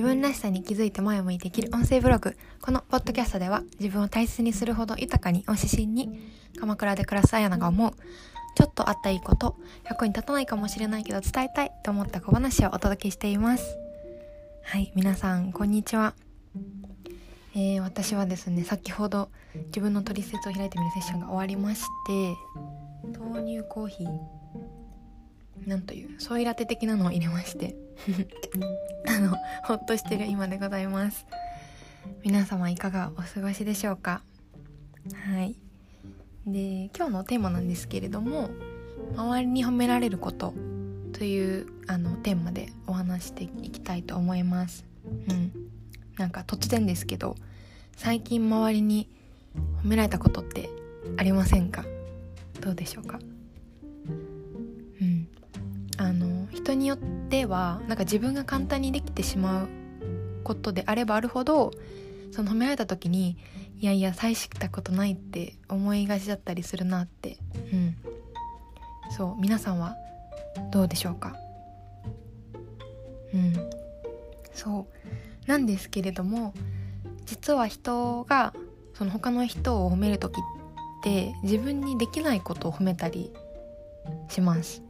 自分らしさに気づいて前を向いて生きる音声ブログ。このポッドキャストでは自分を大切にするほど豊かにを指針に鎌倉で暮らすあやなが思うちょっとあったいいこと役に立たないかもしれないけど伝えたいと思った小話をお届けしています。はい皆さんこんにちは。えー、私はですね先ほど自分の取説を開いてみるセッションが終わりまして豆乳コーヒーなんというソイラテ的なのを入れまして。あのほっとしてる今でございます。皆様いかがお過ごしでしょうか？はい。で今日のテーマなんですけれども周りに褒められることというあのテーマでお話していきたいと思います。うん。なんか突然ですけど最近周りに褒められたことってありませんか？どうでしょうか？人によってはなんか自分が簡単にできてしまうことであればあるほどその褒められた時にいやいや大したことないって思いがちだったりするなって。うん。そう皆さんはどうでしょうか？うん。そう。なんですけれども実は人がその他の人を褒める時って自分にできないことを褒めたりします。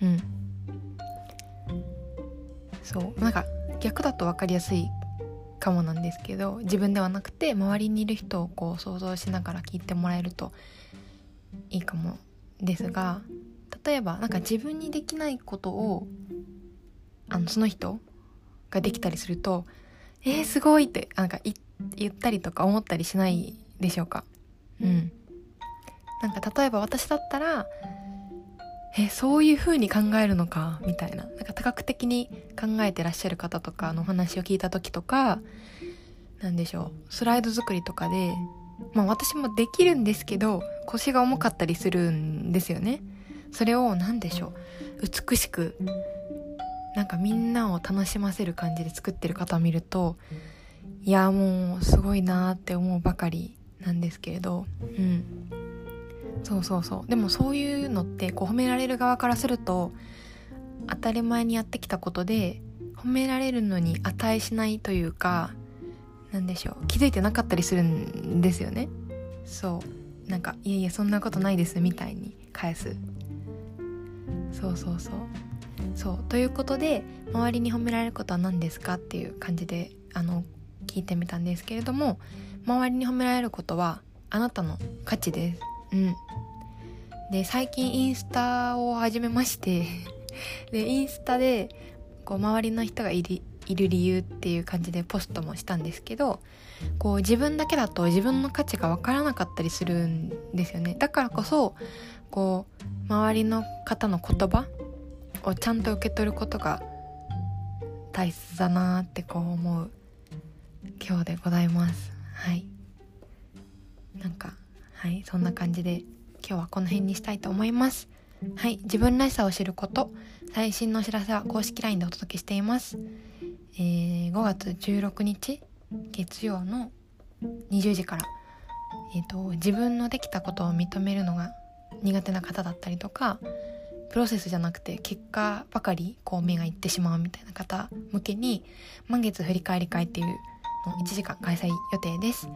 うん。そうなんか逆だと分かりやすいかもなんですけど自分ではなくて周りにいる人をこう想像しながら聞いてもらえるといいかもですが例えばなんか自分にできないことをあのその人ができたりすると「えー、すごい!」ってなんか言ったりとか思ったりしないでしょうか？うんなんか例えば私だったらえそういう風に考えるのかみたいな。なんか多角的に考えてらっしゃる方とかのお話を聞いた時とか何でしょう。スライド作りとかでまあ私もできるんですけど腰が重かったりするんですよね。それを何でしょう。美しくなんかみんなを楽しませる感じで作ってる方を見るといやもうすごいなって思うばかりなんですけれど。うん。そうそうそう。でもそういうのってこう褒められる側からすると当たり前にやってきたことで褒められるのに値しないというか何でしょう。気づいてなかったりするんですよね。そう。なんか「いやいやそんなことないです」みたいに返す。そうそうそう。そう。ということで周りに褒められることは何ですかっていう感じであの聞いてみたんですけれども周りに褒められることはあなたの価値です。うん。で最近インスタを始めまして でインスタでこう周りの人がいるいる理由っていう感じでポストもしたんですけどこう自分だけだと自分の価値が分からなかったりするんですよね。だからこそこう周りの方の言葉をちゃんと受け取ることが大切だなってこう思う今日でございます。はい。なんかはいそんな感じで今日はこの辺にしたいと思います。はい自分らしさを知ること。最新のお知らせは公式 LINE でお届けしています。えー、5月16日月曜の20時から。えーと、自分のできたことを認めるのが苦手な方だったりとかプロセスじゃなくて結果ばかりこう目がいってしまうみたいな方向けに満月振り返り会っていうの1時間開催予定です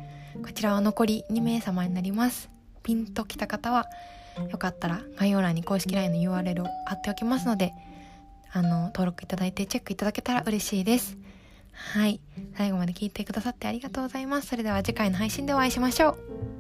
こちらは残り2名様になります。ピンときた方はよかったら概要欄に公式 LINE の URL を貼っておきますのであの登録いただいてチェックいただけたら嬉しいです。はい。最後まで聞いてくださってありがとうございます。それでは次回の配信でお会いしましょう。